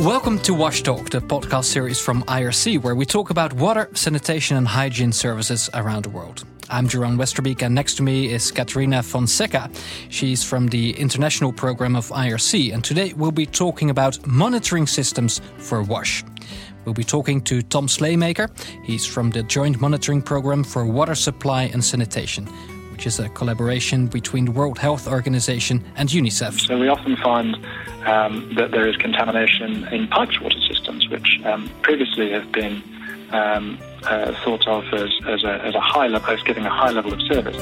Welcome to Wash Talk, the podcast series from IRC, where we talk about water, sanitation, and hygiene services around the world. I'm Jeroen Westerbeek, and next to me is Catarina Fonseca. She's from the international program of IRC, and today we'll be talking about monitoring systems for WASH. We'll be talking to Tom Slaymaker. He's from the Joint Monitoring Program for Water Supply and Sanitation, which is a collaboration between the World Health Organization and UNICEF. So we often find um, that there is contamination in piped water systems, which um, previously have been um, uh, thought of as, as, a, as a high level, as giving a high level of service.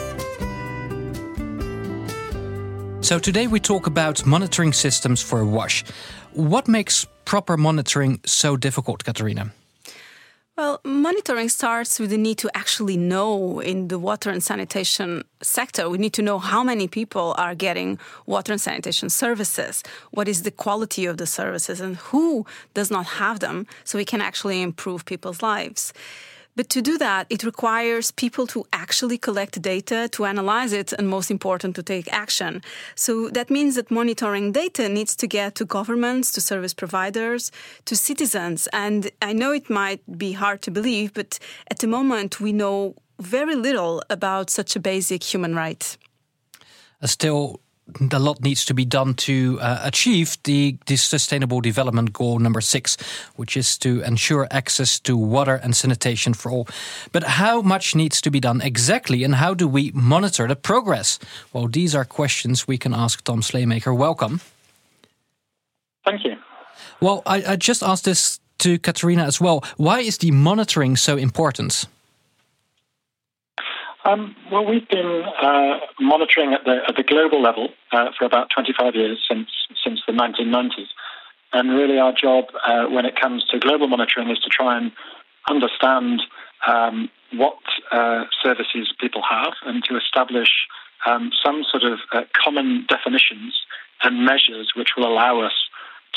So today we talk about monitoring systems for a WASH. What makes proper monitoring so difficult, Catarina? Well, monitoring starts with the need to actually know in the water and sanitation sector. We need to know how many people are getting water and sanitation services, what is the quality of the services, and who does not have them, so we can actually improve people's lives. But to do that, it requires people to actually collect data, to analyze it, and most important, to take action. So that means that monitoring data needs to get to governments, to service providers, to citizens. And I know it might be hard to believe, but at the moment, we know very little about such a basic human right. Uh, still, a lot needs to be done to uh, achieve the, the sustainable development goal number six, which is to ensure access to water and sanitation for all. But how much needs to be done exactly, and how do we monitor the progress? Well, these are questions we can ask Tom Slaymaker. Welcome. Thank you. Well, I, I just asked this to Catarina as well. Why is the monitoring so important? Um, well, we've been uh, monitoring at the at the global level uh, for about 25 years since since the 1990s, and really our job uh, when it comes to global monitoring is to try and understand um, what uh, services people have and to establish um, some sort of uh, common definitions and measures which will allow us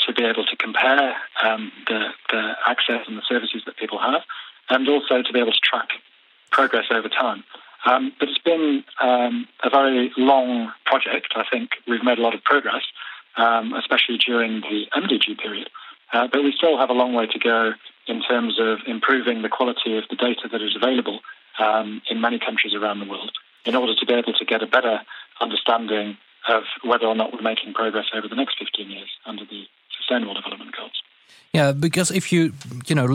to be able to compare um, the, the access and the services that people have, and also to be able to track progress over time. Um, but it's been um, a very long project. I think we've made a lot of progress, um, especially during the MDG period. Uh, but we still have a long way to go in terms of improving the quality of the data that is available um, in many countries around the world in order to be able to get a better understanding of whether or not we're making progress over the next 15 years under the Sustainable Development Goals. Yeah, because if you you know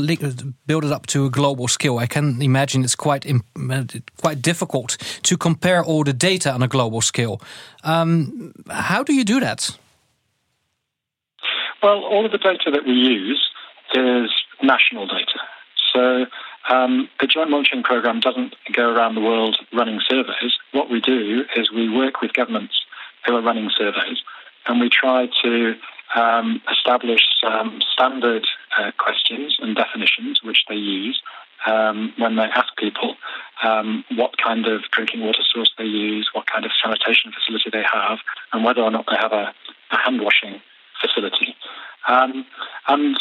build it up to a global scale, I can imagine it's quite quite difficult to compare all the data on a global scale. Um, how do you do that? Well, all of the data that we use is national data. So um, the Joint Monitoring Programme doesn't go around the world running surveys. What we do is we work with governments who are running surveys, and we try to um, establish standard uh, questions and definitions which they use um, when they ask people um, what kind of drinking water source they use, what kind of sanitation facility they have, and whether or not they have a, a hand washing facility. Um, and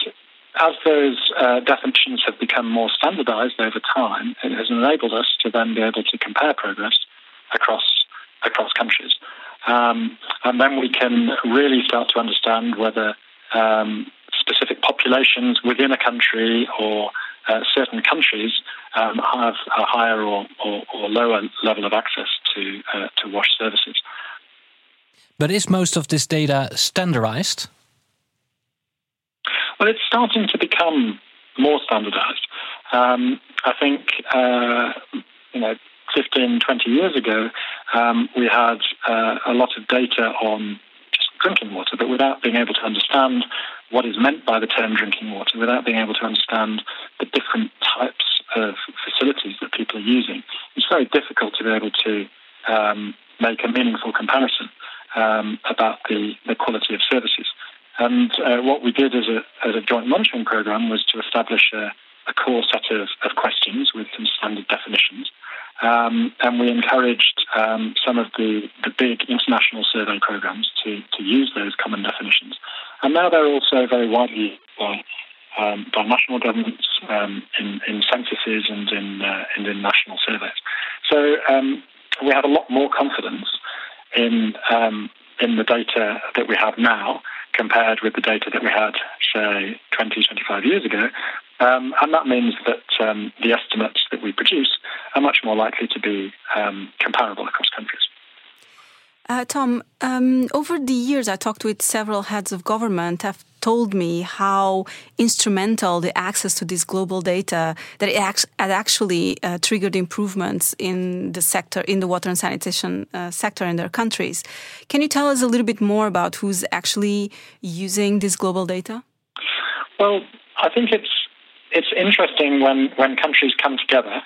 as those uh, definitions have become more standardized over time, it has enabled us to then be able to compare progress across across countries. Um, and then we can really start to understand whether um, specific populations within a country or uh, certain countries um, have a higher or, or, or, lower level of access to uh, to wash services. But is most of this data standardized? Well, it's starting to become more standardized. Um, I think uh, you know 15, 20 years ago, um, we had uh, a lot of data on just drinking water, but without being able to understand what is meant by the term drinking water, without being able to understand the different types of facilities that people are using, it's very difficult to be able to um, make a meaningful comparison um, about the, the quality of services. And uh, what we did as a, as a joint monitoring program was to establish a, a core set of, of questions with some standard definitions. Um, and we encouraged um, some of the, the big international survey programs to, to use those common definitions. And now they're also very widely used by, um, by national governments um, in, in censuses and in, uh, and in national surveys. So um, we have a lot more confidence in, um, in the data that we have now compared with the data that we had, say, 20, 25 years ago. Um, and that means that um, the estimates that we produce are much more likely to be um, comparable across countries. Uh, Tom, um, over the years, I talked with several heads of government have told me how instrumental the access to this global data that it had actually uh, triggered improvements in the sector, in the water and sanitation uh, sector in their countries. Can you tell us a little bit more about who's actually using this global data? Well, I think it's it's interesting when when countries come together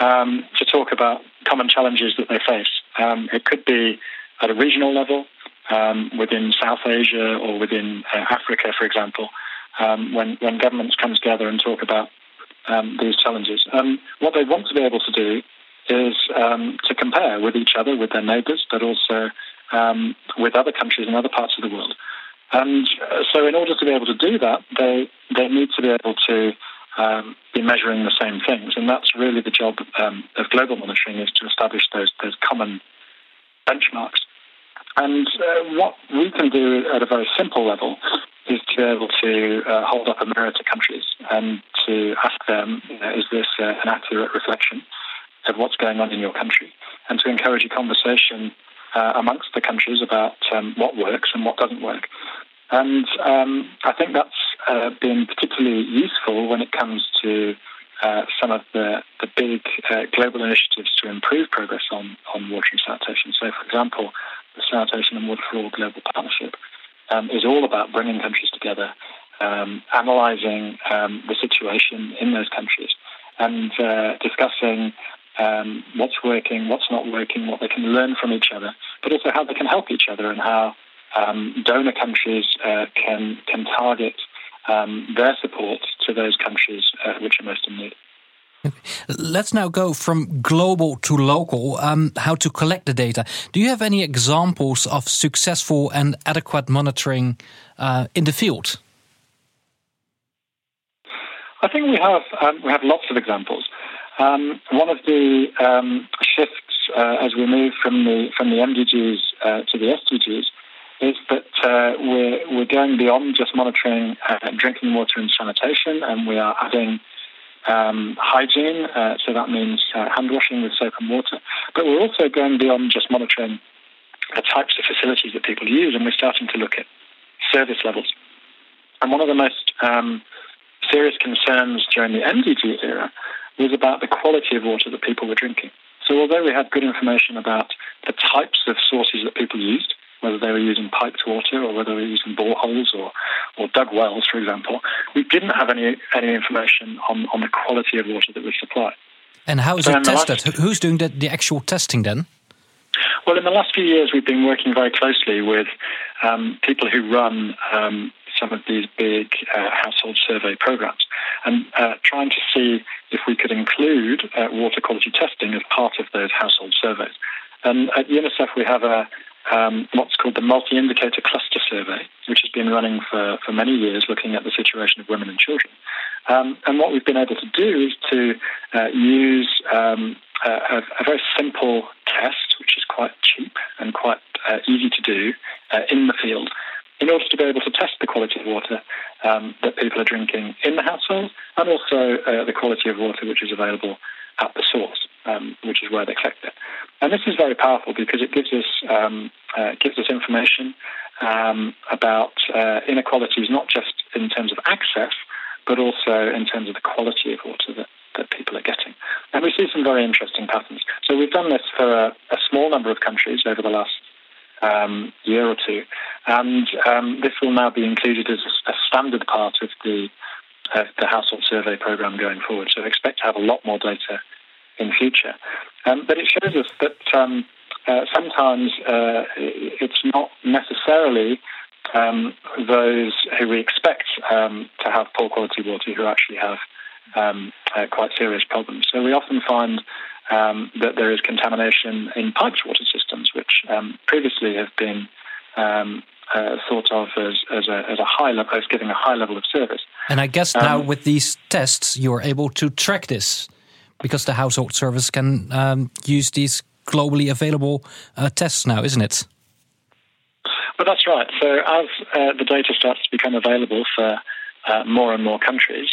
um, to talk about common challenges that they face. Um, it could be at a regional level um, within South Asia or within uh, Africa, for example, um, when, when governments come together and talk about um, these challenges. Um, what they want to be able to do is to compare with each other, with their neighbours, but also with other countries in other parts of the world. And uh, so, in order to be able to do that, they they need to be able to um, be measuring the same things, and that's really the job um, of global monitoring is to establish those those common benchmarks. And uh, what we can do at a very simple level is to be able to uh, hold up a mirror to countries and to ask them, you know, is this uh, an accurate reflection of what's going on in your country? And to encourage a conversation uh, amongst the countries about um, what works and what doesn't work. And um, I think that's uh, been particularly useful when it comes to uh, some of the, the big uh, global initiatives to improve progress on, on water and sanitation. So, for example, the Sanitation and Water for All Global Partnership um, is all about bringing countries together, um, analysing um, the situation in those countries, and uh, discussing um, what's working, what's not working, what they can learn from each other, but also how they can help each other and how um, donor countries uh, can can target um, their support to those countries uh, which are most in need. Let's now go from global to local. Um, how to collect the data? Do you have any examples of successful and adequate monitoring uh, in the field? I think we have um, we have lots of examples. Um, one of the um, shifts uh, as we move from the from the MDGs uh, to the SDGs is that uh, we're we're going beyond just monitoring uh, drinking water and sanitation, and we are adding um, hygiene. Uh, so that means uh, hand washing with soap and water. But we're also going beyond just monitoring the types of facilities that people use, and we're starting to look at service levels. And one of the most um, serious concerns during the MDG era was about the quality of water that people were drinking. So although we had good information about the types of sources that people used, whether they were using piped water or whether they were using boreholes or, or dug wells, for example, we didn't have any, any information on, on the quality of water that was supplied. And how is so it tested? Last, Who's doing the, the actual testing then? Well, in the last few years, we've been working very closely with um, people who run um, some of these big uh, household survey programs and uh, trying to see if we could include uh, water quality testing as part of those household surveys. And at UNICEF, we have a, um, what's called the multi indicator cluster survey, which has been running for, for many years, looking at the situation of women and children. Um, and what we've been able to do is to uh, use um, a, a, very simple test, which is quite cheap and quite uh, easy to do uh, in the field, in order to be able to test the quality of water um, that people are drinking in the household and also uh, the quality of water which is available at the source, um, which is where they collect it. And this is very powerful because it gives us um, uh, gives us information um, about uh, inequalities, not just in terms of access, but also in terms of the quality of water that, that people are getting. And we see some very interesting patterns. So we've done this for a, a small number of countries over the last um, year or two, and um, this will now be included as a, a standard part of the uh, the household survey program going forward. So we expect to have a lot more data in future. Um, but it shows us that um, uh, sometimes uh, it's not necessarily um, those who we expect um, to have poor quality water who actually have um, uh, quite serious problems. So we often find um, that there is contamination in piped water systems, which previously have been uh, thought of as, as, a, as a high level, as giving a high level of service. And I guess now with these tests, you're able to track this because the household service can um, use these globally available uh, tests now, isn't it? Well, that's right. So as uh, the data starts to become available for uh, more and more countries,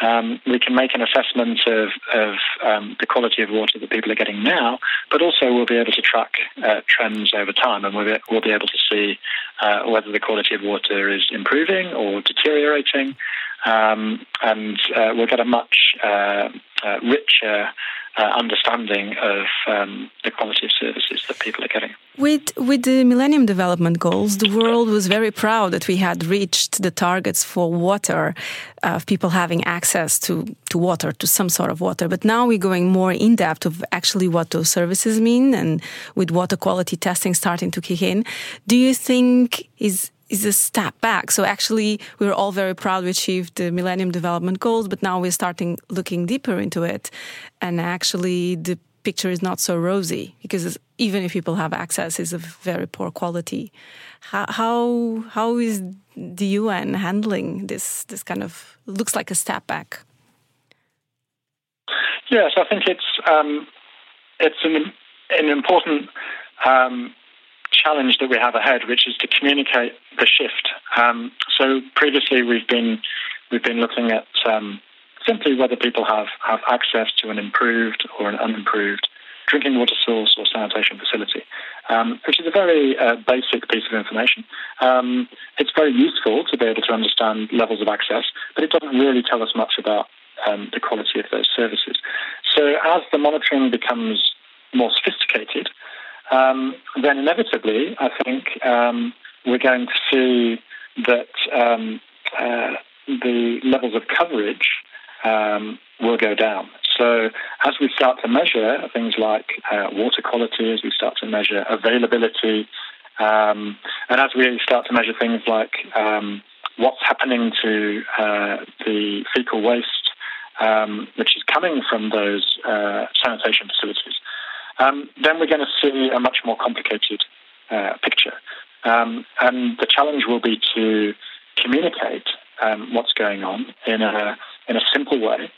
um, we can make an assessment of, of um, the quality of water that people are getting now, but also we'll be able to track uh, trends over time and we'll be, we'll be able to see uh, whether the quality of water is improving or deteriorating. Um, and uh, we'll get a much uh, uh, richer uh, understanding of um, the quality of services that people are getting. With with the Millennium Development Goals, the world was very proud that we had reached the targets for water, of uh, people having access to to water, to some sort of water. But now we're going more in depth of actually what those services mean, and with water quality testing starting to kick in. Do you think is is a step back. So actually, we were all very proud we achieved the Millennium Development Goals, but now we're starting looking deeper into it, and actually the picture is not so rosy because even if people have access, it's of very poor quality. How how, how is the UN handling this? This kind of looks like a step back. Yes, I think it's um, it's an an important. Um, challenge that we have ahead, which is to communicate the shift. Um, so previously we've been we've been looking at um, simply whether people have, have access to an improved or an unimproved drinking water source or sanitation facility, um, which is a very uh, basic piece of information. Um, it's very useful to be able to understand levels of access, but it doesn't really tell us much about um, the quality of those services. So as the monitoring becomes more sophisticated, um, then inevitably, I think um, we're going to see that um, uh, the levels of coverage um, will go down. So, as we start to measure things like uh, water quality, as we start to measure availability, um, and as we start to measure things like um, what's happening to uh, the fecal waste, which is coming from those uh, sanitation facilities, um, then we're going to see a much more complicated uh, picture. Um, and the challenge will be to communicate um, what's going on in a, in a simple way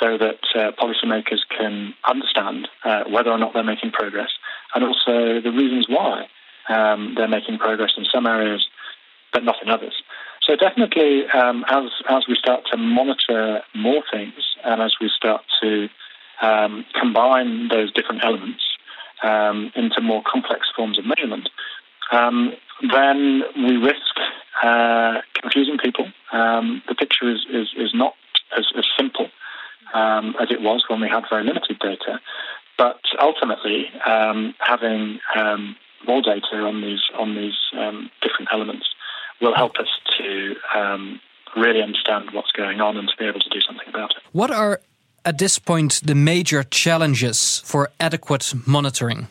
so that uh, policymakers can understand uh, whether or not they're making progress and also the reasons why um, they're making progress in some areas but not in others. So definitely, um, as as we start to monitor more things and as we start to um, combine those different elements um, into more complex forms of measurement, um, then we risk uh, confusing people. Um, the picture is, is, is not as, as simple um, as it was when we had very limited data. But ultimately, having more data on these on these different elements will help us to really understand what's going on and to be able to do something about it. What are at this point the major challenges for adequate monitoring?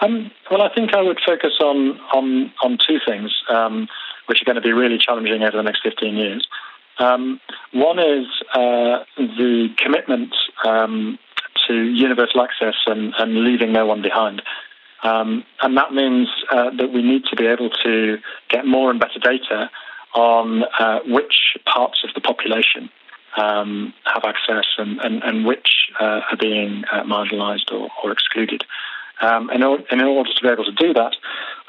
Um, well, I think I would focus on on, on two things, um, which are going to be really challenging over the next 15 years. Um, one is uh, the commitment um, to universal access and, and, leaving no one behind. Um, and that means uh, that we need to be able to get more and better data on uh, which parts of the population um, have access and, and, and which uh, are being uh, marginalised or, or, excluded. Um, in, in, order to be able to do that,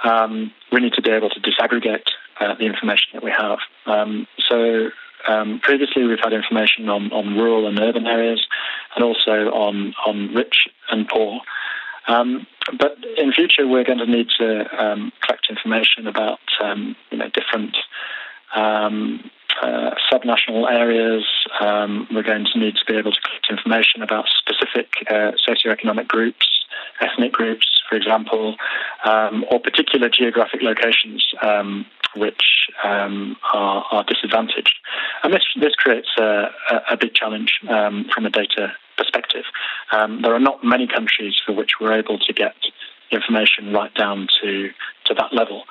um, we need to be able to disaggregate uh, the information that we have. Um, so um, previously, we've had information on, on rural and urban areas, and also on on rich and poor. Um, but in future, we're going to need to um, collect information about you know different uh, subnational areas. Um, we're going to need to be able to collect information about specific uh, socioeconomic groups, ethnic groups, for example, um, or particular geographic locations um, which um, are, are, disadvantaged. And this, this creates a, a big challenge um, from a data perspective. Um, there are not many countries for which we're able to get information right down to to that level.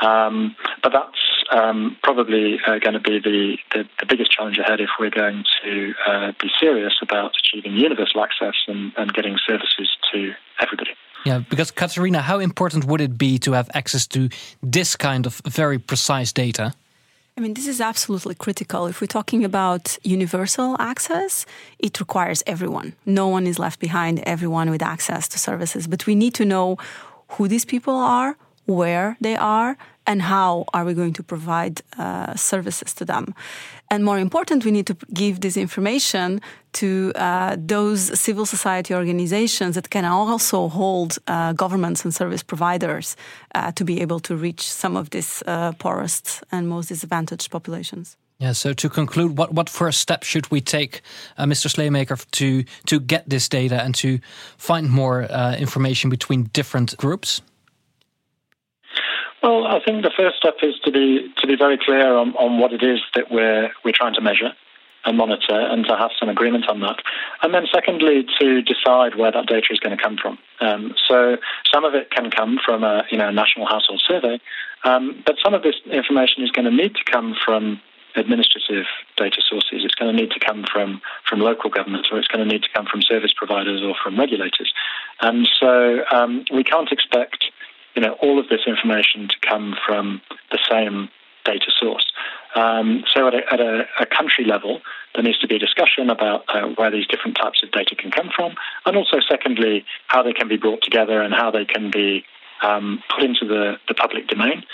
But that's um, probably uh, going to be the, the, the, biggest challenge ahead if we're going to uh, be serious about achieving universal access and, and getting services to everybody. Yeah, because Catarina, how important would it be to have access to this kind of very precise data? I mean, this is absolutely critical. If we're talking about universal access, it requires everyone. No one is left behind, everyone with access to services. But we need to know who these people are, where they are, and how are we going to provide uh, services to them. And more important, we need to give this information to uh, those civil society organizations that can also hold uh, governments and service providers uh, to be able to reach some of these uh, poorest and most disadvantaged populations. Yeah. So to conclude, what what first step should we take, uh, Mr. Slaymaker, to to get this data and to find more information between different groups? Well, I think the first step is to be to be very clear on, on what it is that we're we're trying to measure and monitor, and to have some agreement on that. And then, secondly, to decide where that data is going to come from. Um, so, some of it can come from a you know national household survey, um, but some of this information is going to need to come from administrative data sources. It's going to need to come from, from local governments or it's going to need to come from service providers or from regulators. And so um, we can't expect you know, all of this information to come from the same data source. Um, so at, a, at a, a, country level, there needs to be a discussion about uh, where these different types of data can come from, and also, secondly, how they can be brought together and how they can be um, put into the, the public domain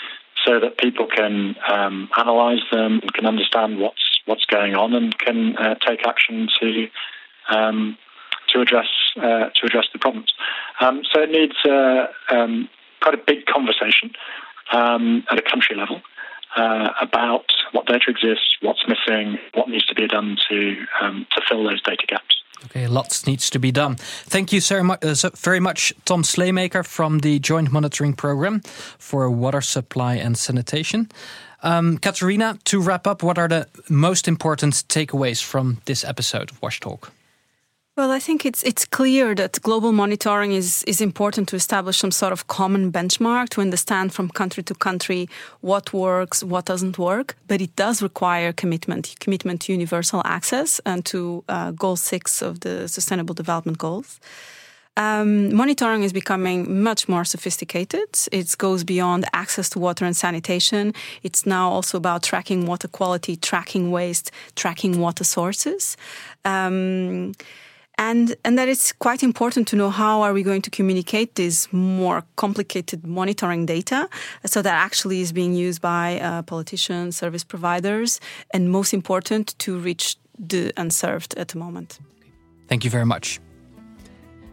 so that people can um, analyze them and can understand what's what's going on and can uh, take action to um, to address uh, to address the problems. Um, so it needs uh, um, quite a big conversation um, at a country level uh, about what data exists, what's missing, what needs to be done to um, to fill those data gaps. Okay, lots needs to be done. Thank you so much, uh, so very much, Tom Slaymaker from the Joint Monitoring Program for Water Supply and Sanitation. Um, Catarina, to wrap up, what are the most important takeaways from this episode of Wash Talk? Well, I think it's it's clear that global monitoring is is important to establish some sort of common benchmark to understand from country to country what works, what doesn't work. But it does require commitment, commitment to universal access and to uh, Goal Six of the Sustainable Development Goals. Um, monitoring is becoming much more sophisticated. It goes beyond access to water and sanitation. It's now also about tracking water quality, tracking waste, tracking water sources. Um, and and that it's quite important to know how are we going to communicate this more complicated monitoring data so that actually is being used by uh, politicians service providers and most important to reach the unserved at the moment thank you very much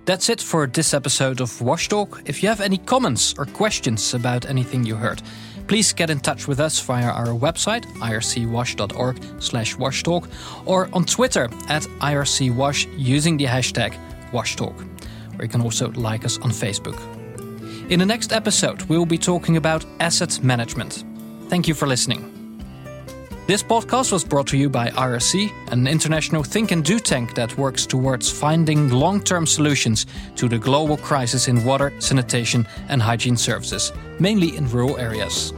that's it for this episode of Talk. If you have any comments or questions about anything you heard, please get in touch with us via our website, ircwash.org slash washtalk, or on Twitter at ircwash using the hashtag washtalk, or you can also like us on Facebook. In the next episode, we will be talking about asset management. Thank you for listening. This podcast was brought to you by IRC, an international think and do tank that works towards finding long term solutions to the global crisis in water, sanitation, and hygiene services, mainly in rural areas.